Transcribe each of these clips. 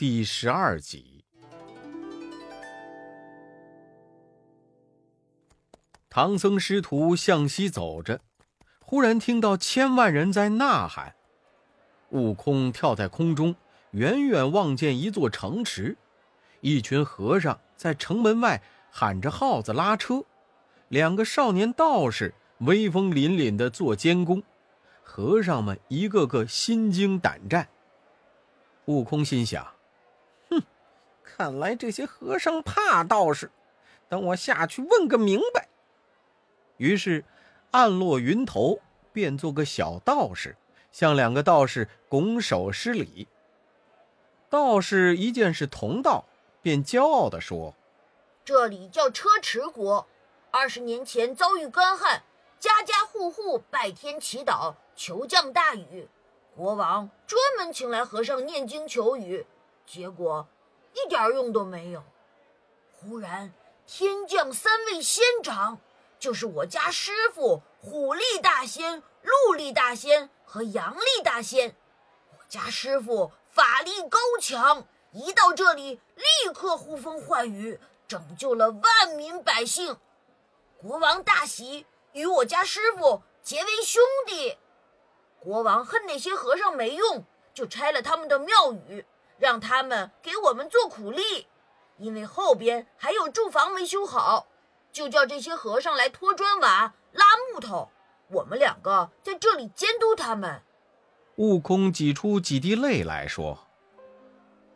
第十二集。唐僧师徒向西走着，忽然听到千万人在呐喊。悟空跳在空中，远远望见一座城池，一群和尚在城门外喊着号子拉车，两个少年道士威风凛凛的做监工，和尚们一个个心惊胆战。悟空心想。看来这些和尚怕道士，等我下去问个明白。于是，暗落云头，变做个小道士，向两个道士拱手施礼。道士一见是同道，便骄傲地说：“这里叫车迟国，二十年前遭遇干旱，家家户户拜天祈祷，求降大雨。国王专门请来和尚念经求雨，结果……”一点用都没有。忽然，天降三位仙长，就是我家师傅虎力大仙、鹿力大仙和羊力大仙。我家师傅法力高强，一到这里立刻呼风唤雨，拯救了万民百姓。国王大喜，与我家师傅结为兄弟。国王恨那些和尚没用，就拆了他们的庙宇。让他们给我们做苦力，因为后边还有住房没修好，就叫这些和尚来拖砖瓦、拉木头，我们两个在这里监督他们。悟空挤出几滴泪来说：“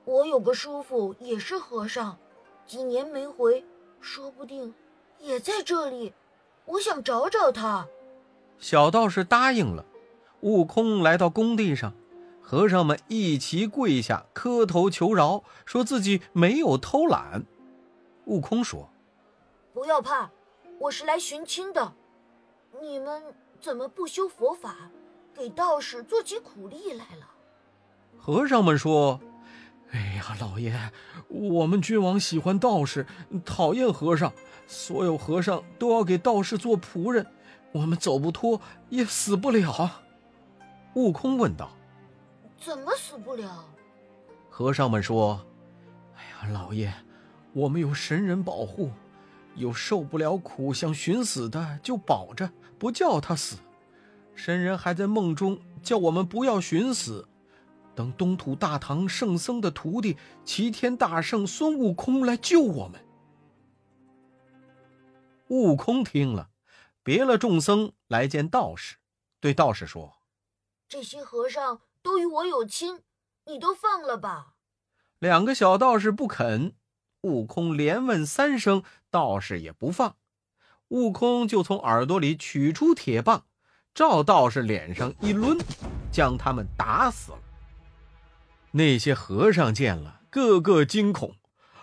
我有个叔父也是和尚，几年没回，说不定也在这里，我想找找他。”小道士答应了。悟空来到工地上。和尚们一齐跪下磕头求饶，说自己没有偷懒。悟空说：“不要怕，我是来寻亲的。你们怎么不修佛法，给道士做起苦力来了？”和尚们说：“哎呀，老爷，我们君王喜欢道士，讨厌和尚，所有和尚都要给道士做仆人，我们走不脱也死不了。”悟空问道。怎么死不了？和尚们说：“哎呀，老爷，我们有神人保护，有受不了苦想寻死的就保着，不叫他死。神人还在梦中叫我们不要寻死，等东土大唐圣僧的徒弟齐天大圣孙悟空来救我们。”悟空听了，别了众僧来见道士，对道士说：“这些和尚。”都与我有亲，你都放了吧。两个小道士不肯，悟空连问三声，道士也不放。悟空就从耳朵里取出铁棒，照道士脸上一抡，将他们打死了。那些和尚见了，个个惊恐：“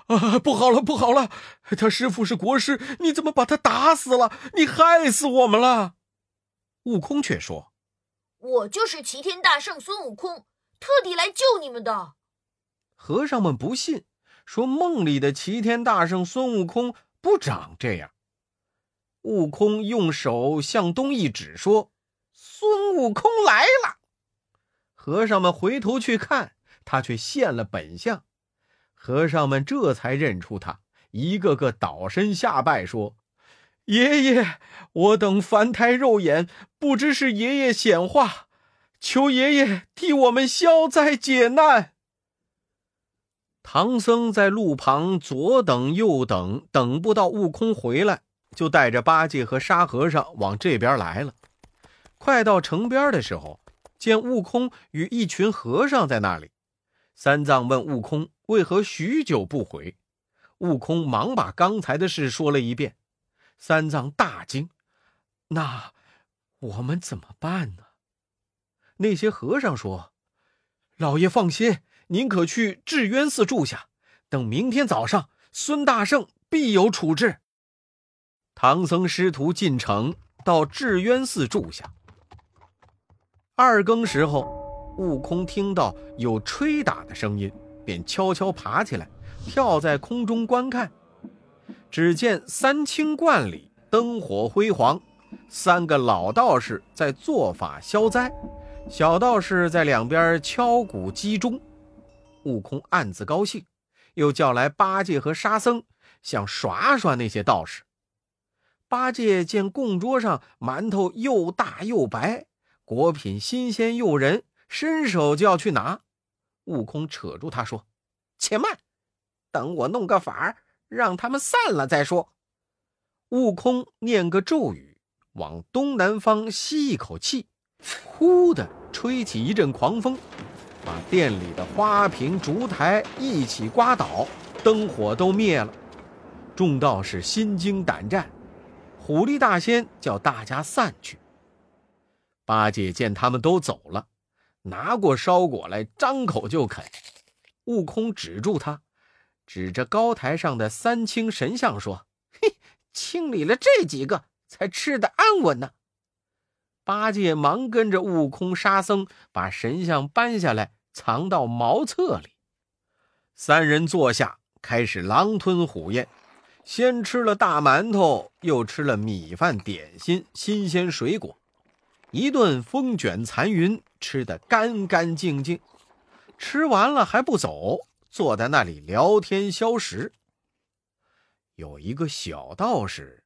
啊，不好了，不好了！他师傅是国师，你怎么把他打死了？你害死我们了！”悟空却说。我就是齐天大圣孙悟空，特地来救你们的。和尚们不信，说梦里的齐天大圣孙悟空不长这样。悟空用手向东一指，说：“孙悟空来了。”和尚们回头去看，他却现了本相。和尚们这才认出他，一个个倒身下拜，说。爷爷，我等凡胎肉眼，不知是爷爷显化，求爷爷替我们消灾解难。唐僧在路旁左等右等，等不到悟空回来，就带着八戒和沙和尚往这边来了。快到城边的时候，见悟空与一群和尚在那里。三藏问悟空为何许久不回，悟空忙把刚才的事说了一遍。三藏大惊：“那我们怎么办呢？”那些和尚说：“老爷放心，您可去智渊寺住下，等明天早上，孙大圣必有处置。”唐僧师徒进城，到智渊寺住下。二更时候，悟空听到有吹打的声音，便悄悄爬起来，跳在空中观看。只见三清观里灯火辉煌，三个老道士在做法消灾，小道士在两边敲鼓击钟。悟空暗自高兴，又叫来八戒和沙僧，想耍耍那些道士。八戒见供桌上馒头又大又白，果品新鲜诱人，伸手就要去拿。悟空扯住他说：“且慢，等我弄个法儿，让他们散了再说。”悟空念个咒语，往东南方吸一口气，呼的吹起一阵狂风。把店里的花瓶、烛台一起刮倒，灯火都灭了。众道士心惊胆战，虎力大仙叫大家散去。八戒见他们都走了，拿过烧果来，张口就啃。悟空止住他，指着高台上的三清神像说：“嘿，清理了这几个，才吃得安稳呢。”八戒忙跟着悟空、沙僧把神像搬下来，藏到茅厕里。三人坐下，开始狼吞虎咽。先吃了大馒头，又吃了米饭、点心、新鲜水果，一顿风卷残云，吃得干干净净。吃完了还不走，坐在那里聊天消食。有一个小道士，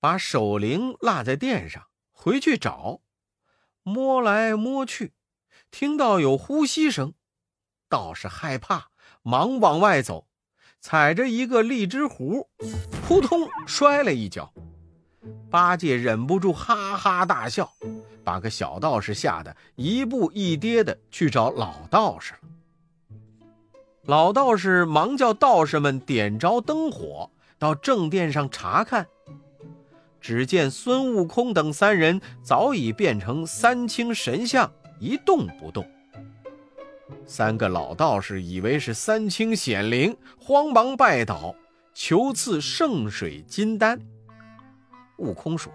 把守灵落在殿上。回去找，摸来摸去，听到有呼吸声，道士害怕，忙往外走，踩着一个荔枝核，扑通摔了一跤。八戒忍不住哈哈大笑，把个小道士吓得一步一跌的去找老道士了。老道士忙叫道士们点着灯火，到正殿上查看。只见孙悟空等三人早已变成三清神像，一动不动。三个老道士以为是三清显灵，慌忙拜倒，求赐圣水金丹。悟空说：“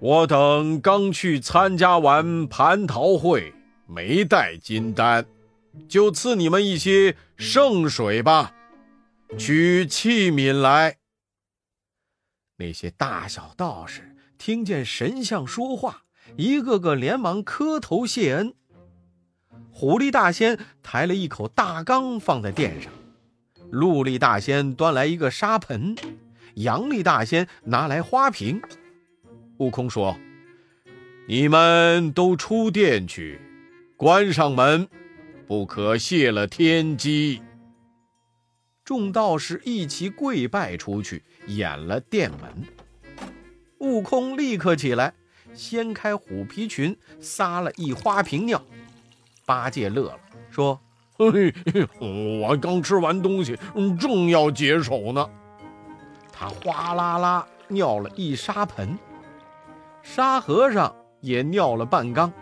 我等刚去参加完蟠桃会，没带金丹，就赐你们一些圣水吧。取器皿来。”那些大小道士听见神像说话，一个个连忙磕头谢恩。虎力大仙抬了一口大缸放在殿上，鹿力大仙端来一个沙盆，羊力大仙拿来花瓶。悟空说：“你们都出殿去，关上门，不可泄了天机。”众道士一齐跪拜出去，掩了殿门。悟空立刻起来，掀开虎皮裙，撒了一花瓶尿。八戒乐了，说：“嘿，我刚吃完东西，正要解手呢。”他哗啦啦尿了一沙盆，沙和尚也尿了半缸，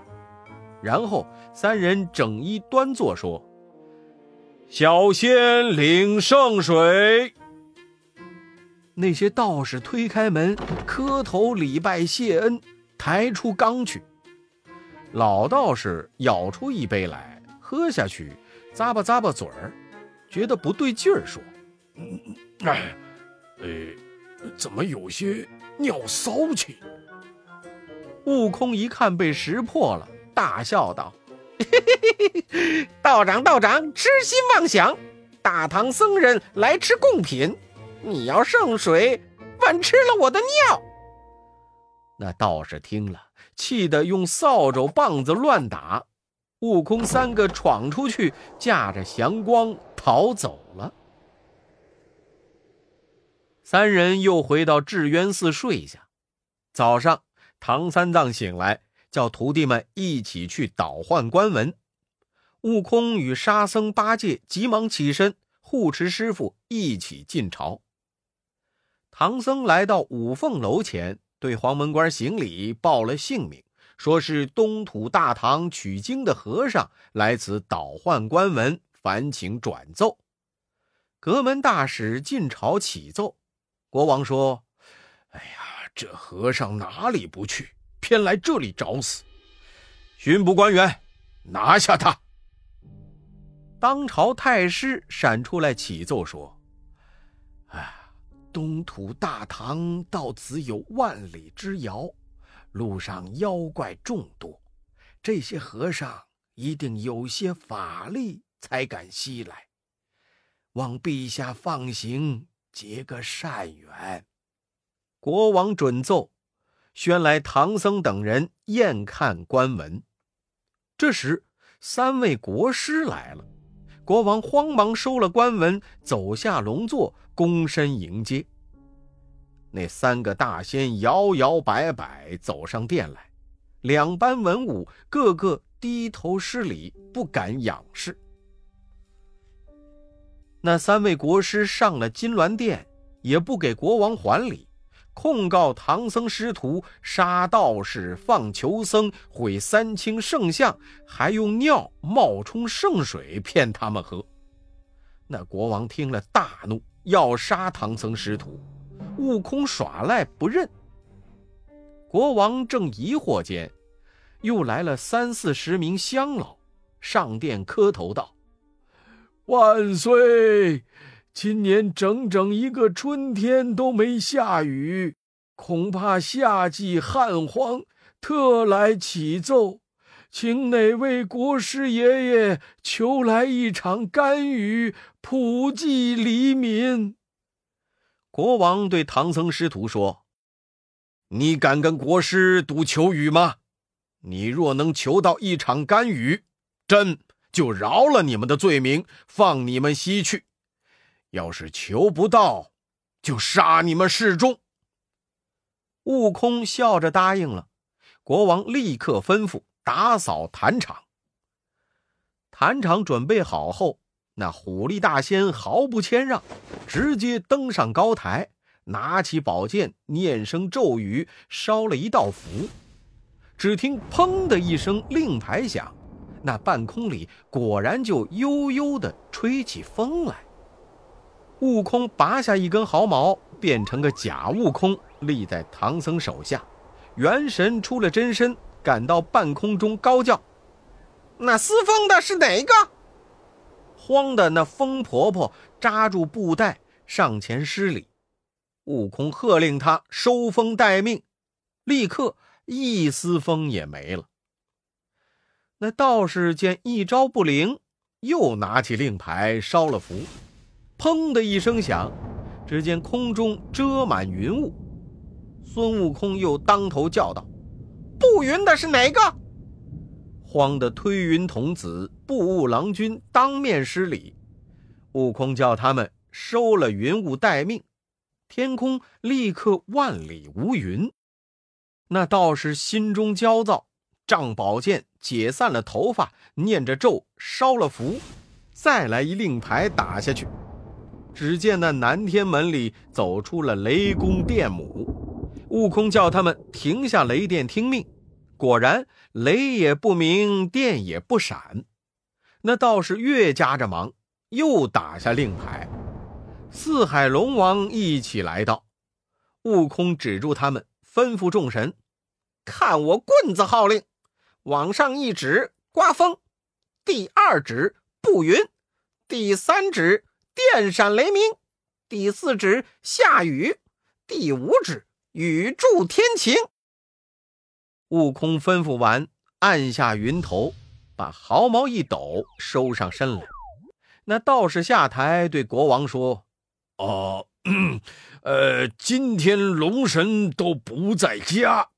然后三人整衣端坐，说。小仙领圣水。那些道士推开门，磕头礼拜谢恩，抬出缸去。老道士舀出一杯来，喝下去，咂巴咂巴嘴儿，觉得不对劲儿，说：“哎，呃，怎么有些尿骚气？”悟空一看被识破了，大笑道。道长，道长，痴心妄想！大唐僧人来吃贡品，你要圣水，反吃了我的尿。那道士听了，气得用扫帚、棒子乱打。悟空三个闯出去，驾着祥光逃走了。三人又回到智渊寺睡下。早上，唐三藏醒来。叫徒弟们一起去倒换官文。悟空与沙僧、八戒急忙起身护持师傅一起进朝。唐僧来到五凤楼前，对黄门官行礼，报了姓名，说是东土大唐取经的和尚来此倒换官文，烦请转奏。阁门大使进朝启奏，国王说：“哎呀，这和尚哪里不去？”偏来这里找死！巡捕官员，拿下他！当朝太师闪出来启奏说：“哎，东土大唐到此有万里之遥，路上妖怪众多，这些和尚一定有些法力，才敢西来，望陛下放行，结个善缘。国王准奏，宣来唐僧等人验看官文。这时，三位国师来了，国王慌忙收了官文，走下龙座，躬身迎接。那三个大仙摇摇摆摆走上殿来，两班文武个个低头施礼，不敢仰视。那三位国师上了金銮殿，也不给国王还礼。控告唐僧师徒杀道士、放囚僧、毁三清圣像，还用尿冒充圣水骗他们喝。那国王听了大怒，要杀唐僧师徒。悟空耍赖不认。国王正疑惑间，又来了三四十名乡老，上殿磕头道：“万岁！”今年整整一个春天都没下雨，恐怕夏季旱荒，特来启奏，请哪位国师爷爷求来一场甘雨，普济黎民。国王对唐僧师徒说：“你敢跟国师赌求雨吗？你若能求到一场甘雨，朕就饶了你们的罪名，放你们西去。”要是求不到，就杀你们示众。悟空笑着答应了。国王立刻吩咐打扫坛场。坛场准备好后，那虎力大仙毫不谦让，直接登上高台，拿起宝剑，念声咒语，烧了一道符。只听“砰”的一声令牌响，那半空里果然就悠悠的吹起风来。悟空拔下一根毫毛，变成个假悟空，立在唐僧手下。元神出了真身，赶到半空中高叫：“那司风的是哪个？”慌的那风婆婆扎住布袋，上前施礼。悟空喝令他收风待命，立刻一丝风也没了。那道士见一招不灵，又拿起令牌烧了符。砰的一声响，只见空中遮满云雾。孙悟空又当头叫道：“布云的是哪个？”慌得推云童子、布雾郎君当面施礼。悟空叫他们收了云雾待命，天空立刻万里无云。那道士心中焦躁，仗宝剑解散了头发，念着咒，烧了符，再来一令牌打下去。只见那南天门里走出了雷公电母，悟空叫他们停下雷电听命。果然，雷也不鸣，电也不闪。那道士越加着忙，又打下令牌。四海龙王一起来到，悟空止住他们，吩咐众神：“看我棍子号令，往上一指，刮风；第二指，布云；第三指。”电闪雷鸣，第四指下雨，第五指雨助天晴。悟空吩咐完，按下云头，把毫毛一抖，收上身来。那道士下台对国王说：“哦，呃，今天龙神都不在家。”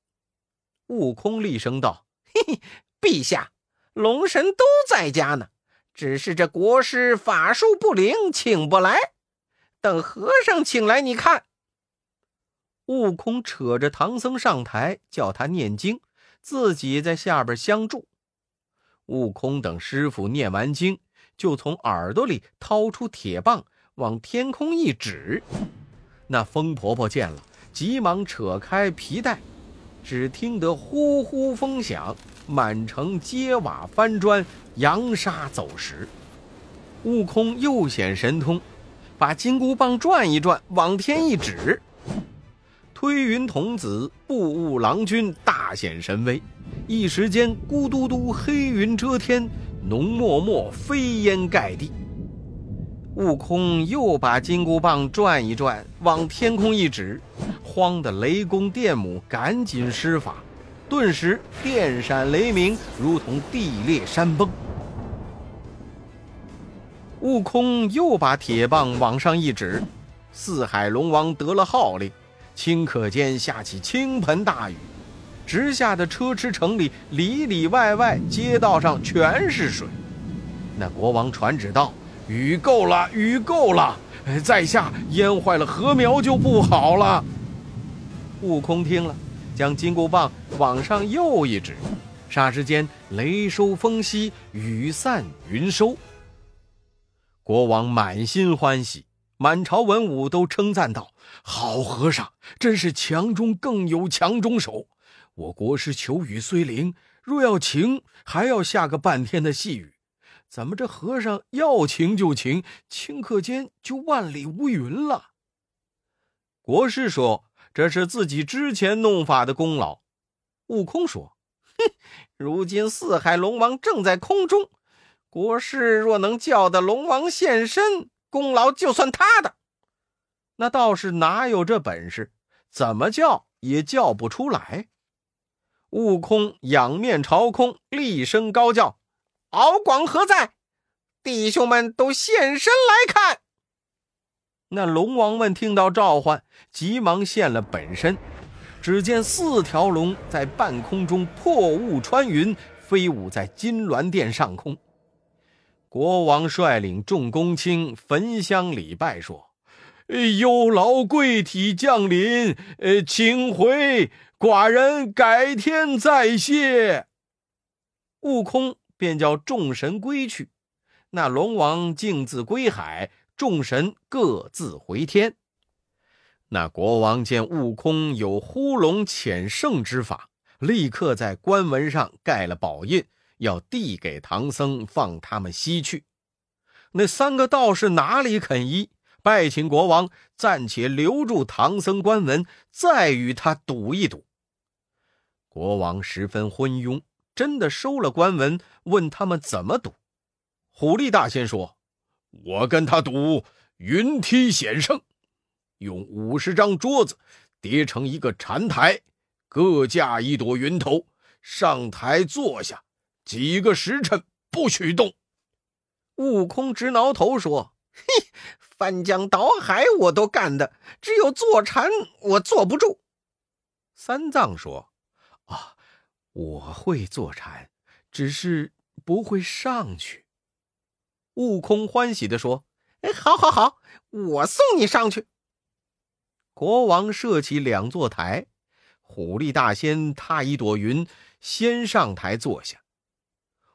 悟空厉声道：“嘿嘿，陛下，龙神都在家呢。”只是这国师法术不灵，请不来。等和尚请来，你看。悟空扯着唐僧上台，叫他念经，自己在下边相助。悟空等师傅念完经，就从耳朵里掏出铁棒，往天空一指。那风婆婆见了，急忙扯开皮带，只听得呼呼风响。满城揭瓦翻砖，扬沙走石。悟空又显神通，把金箍棒转一转，往天一指，推云童子、布雾郎君大显神威，一时间咕嘟嘟黑云遮天，浓墨墨飞烟盖地。悟空又把金箍棒转一转，往天空一指，慌得雷公电母赶紧施法。顿时电闪雷鸣，如同地裂山崩。悟空又把铁棒往上一指，四海龙王得了号令，顷刻间下起倾盆大雨，直下的车迟城里里里外外街道上全是水。那国王传旨道：“雨够了，雨够了，在下淹坏了禾苗就不好了。”悟空听了，将金箍棒往上又一指。霎时间，雷收风息，雨散云收。国王满心欢喜，满朝文武都称赞道：“好和尚，真是强中更有强中手。我国师求雨虽灵，若要晴，还要下个半天的细雨。怎么这和尚要晴就晴，顷刻间就万里无云了？”国师说：“这是自己之前弄法的功劳。”悟空说。哼，如今四海龙王正在空中，国师若能叫得龙王现身，功劳就算他的。那道士哪有这本事？怎么叫也叫不出来。悟空仰面朝空，厉声高叫：“敖广何在？弟兄们都现身来看！”那龙王们听到召唤，急忙现了本身。只见四条龙在半空中破雾穿云，飞舞在金銮殿上空。国王率领众公卿焚香礼拜，说：“有劳贵体降临，呃，请回，寡人改天再谢。”悟空便叫众神归去，那龙王径自归海，众神各自回天。那国王见悟空有呼龙遣圣之法，立刻在官文上盖了宝印，要递给唐僧，放他们西去。那三个道士哪里肯依，拜请国王暂且留住唐僧官文，再与他赌一赌。国王十分昏庸，真的收了官文，问他们怎么赌。虎力大仙说：“我跟他赌云梯险胜。”用五十张桌子叠成一个禅台，各架一朵云头，上台坐下，几个时辰不许动。悟空直挠头说：“嘿，翻江倒海我都干的，只有坐禅我坐不住。”三藏说：“啊，我会坐禅，只是不会上去。”悟空欢喜的说：“哎，好，好，好，我送你上去。”国王设起两座台，虎力大仙踏一朵云，先上台坐下。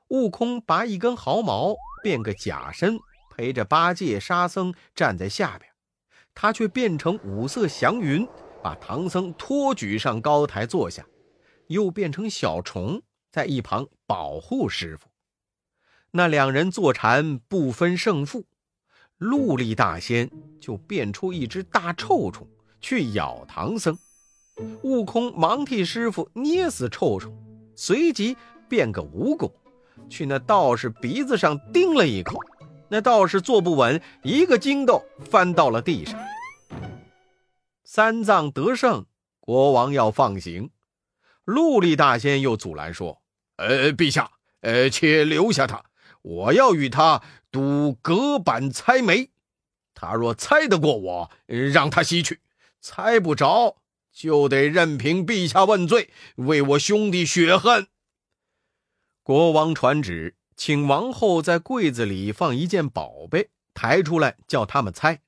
悟空拔一根毫毛，变个假身，陪着八戒、沙僧站在下边，他却变成五色祥云，把唐僧托举上高台坐下，又变成小虫，在一旁保护师傅。那两人坐禅不分胜负，陆力大仙就变出一只大臭虫。去咬唐僧，悟空忙替师傅捏死臭虫，随即变个蜈蚣，去那道士鼻子上叮了一口，那道士坐不稳，一个筋斗翻到了地上。三藏得胜，国王要放行，陆力大仙又阻拦说：“呃，陛下，呃，且留下他，我要与他赌隔板猜眉，他若猜得过我，让他西去。”猜不着，就得任凭陛下问罪，为我兄弟雪恨。国王传旨，请王后在柜子里放一件宝贝，抬出来叫他们猜。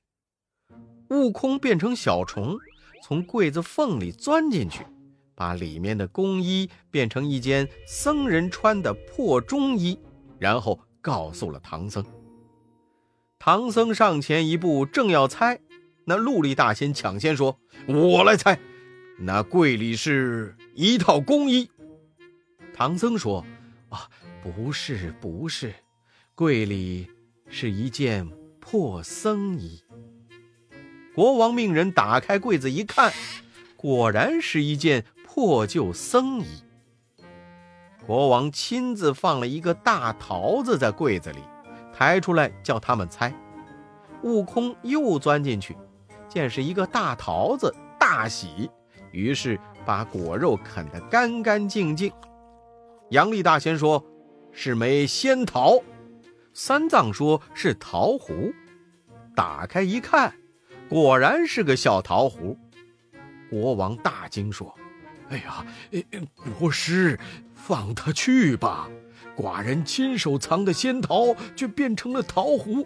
悟空变成小虫，从柜子缝里钻进去，把里面的宫衣变成一件僧人穿的破中衣，然后告诉了唐僧。唐僧上前一步，正要猜。那陆力大仙抢先说：“我来猜，那柜里是一套工衣。”唐僧说：“啊，不是，不是，柜里是一件破僧衣。”国王命人打开柜子一看，果然是一件破旧僧衣。国王亲自放了一个大桃子在柜子里，抬出来叫他们猜。悟空又钻进去。见是一个大桃子，大喜，于是把果肉啃得干干净净。杨丽大仙说：“是枚仙桃。”三藏说是桃核，打开一看，果然是个小桃核。国王大惊说：“哎呀，国师，放他去吧！寡人亲手藏的仙桃，却变成了桃核，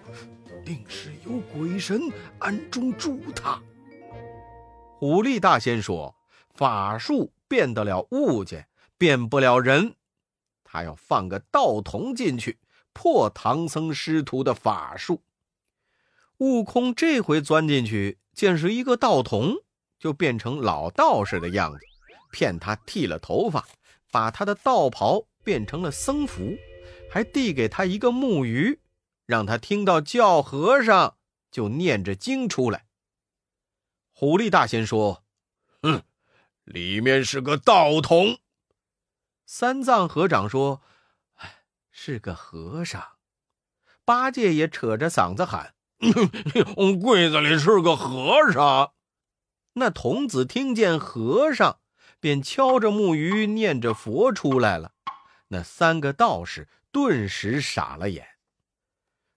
定是有鬼神暗中助他。”虎力大仙说：“法术变得了物件，变不了人。他要放个道童进去。”破唐僧师徒的法术，悟空这回钻进去，见是一个道童，就变成老道士的样子，骗他剃了头发，把他的道袍变成了僧服，还递给他一个木鱼，让他听到叫和尚就念着经出来。虎力大仙说：“哼，里面是个道童。”三藏和尚说。哎是个和尚，八戒也扯着嗓子喊：“柜子里是个和尚。”那童子听见和尚，便敲着木鱼念着佛出来了。那三个道士顿时傻了眼。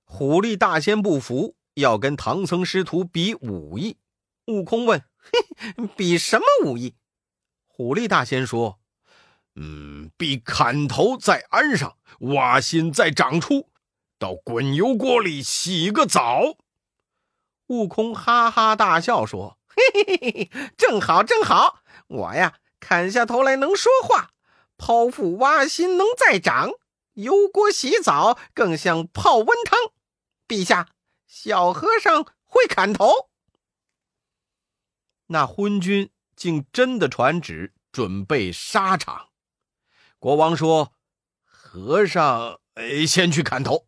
虎力大仙不服，要跟唐僧师徒比武艺。悟空问：“嘿，比什么武艺？”虎力大仙说。嗯，比砍头在鞍上，挖心再长出，到滚油锅里洗个澡。悟空哈哈大笑说：“嘿嘿嘿嘿，正好正好，我呀砍下头来能说话，剖腹挖心能再长，油锅洗澡更像泡温汤。陛下，小和尚会砍头。”那昏君竟真的传旨，准备沙场。国王说：“和尚，先去砍头。”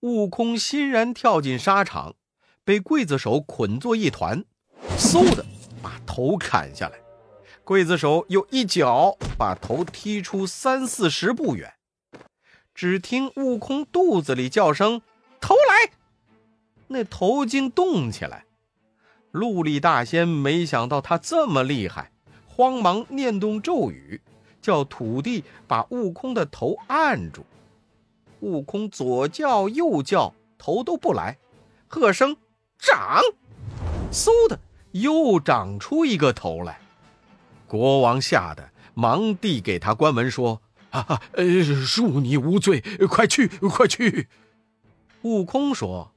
悟空欣然跳进沙场，被刽子手捆作一团，嗖的把头砍下来。刽子手又一脚把头踢出三四十步远。只听悟空肚子里叫声：“头来！”那头竟动起来。陆力大仙没想到他这么厉害，慌忙念动咒语。叫土地把悟空的头按住，悟空左叫右叫，头都不来，喝声长，嗖的又长出一个头来。国王吓得忙递给他关文说：“啊，呃，恕你无罪，快去，快去。”悟空说：“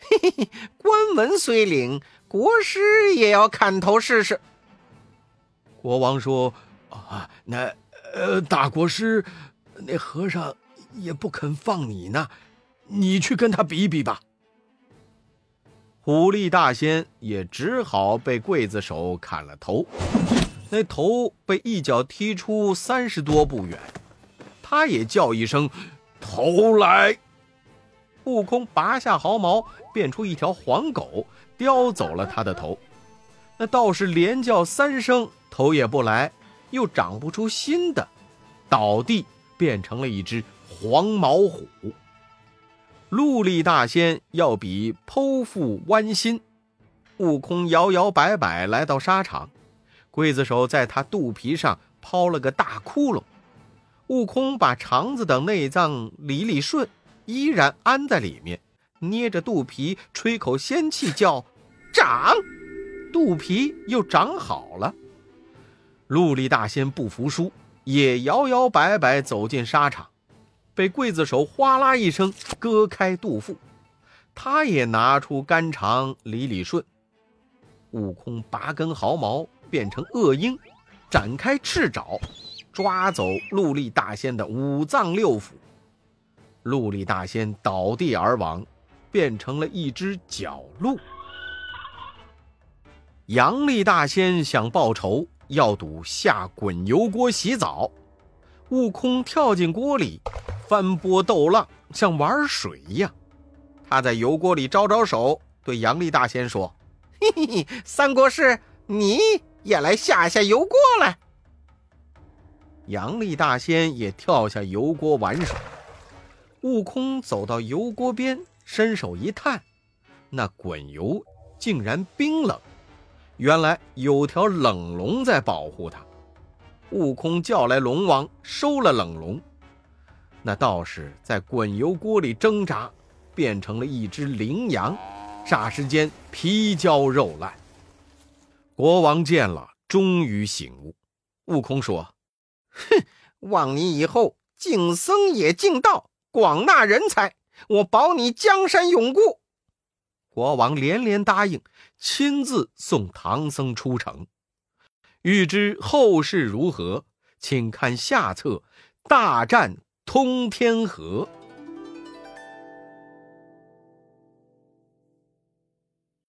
嘿嘿嘿，关文虽领，国师也要砍头试试。”国王说：“啊，那。”呃，大国师，那和尚也不肯放你呢，你去跟他比比吧。虎力大仙也只好被刽子手砍了头，那头被一脚踢出三十多步远，他也叫一声“头来”。悟空拔下毫毛，变出一条黄狗，叼走了他的头。那道士连叫三声，头也不来。又长不出新的，倒地变成了一只黄毛虎。陆力大仙要比剖腹剜心，悟空摇摇摆摆来到沙场，刽子手在他肚皮上抛了个大窟窿，悟空把肠子等内脏理理顺，依然安在里面，捏着肚皮吹口仙气叫长，肚皮又长好了。陆力大仙不服输，也摇摇摆摆走进沙场，被刽子手哗啦一声割开肚腹。他也拿出肝肠理理顺。悟空拔根毫毛变成恶鹰，展开翅爪，抓走陆力大仙的五脏六腑。陆力大仙倒地而亡，变成了一只角鹿。杨力大仙想报仇。要赌下滚油锅洗澡，悟空跳进锅里，翻波斗浪，像玩水一样。他在油锅里招招手，对杨力大仙说：“嘿嘿嘿，三国师，你也来下下油锅来。”杨力大仙也跳下油锅玩耍。悟空走到油锅边，伸手一探，那滚油竟然冰冷。原来有条冷龙在保护他，悟空叫来龙王，收了冷龙。那道士在滚油锅里挣扎，变成了一只羚羊，霎时间皮焦肉烂。国王见了，终于醒悟。悟空说：“哼，望你以后敬僧也敬道，广纳人才，我保你江山永固。”国王连连答应，亲自送唐僧出城。欲知后事如何，请看下册《大战通天河》。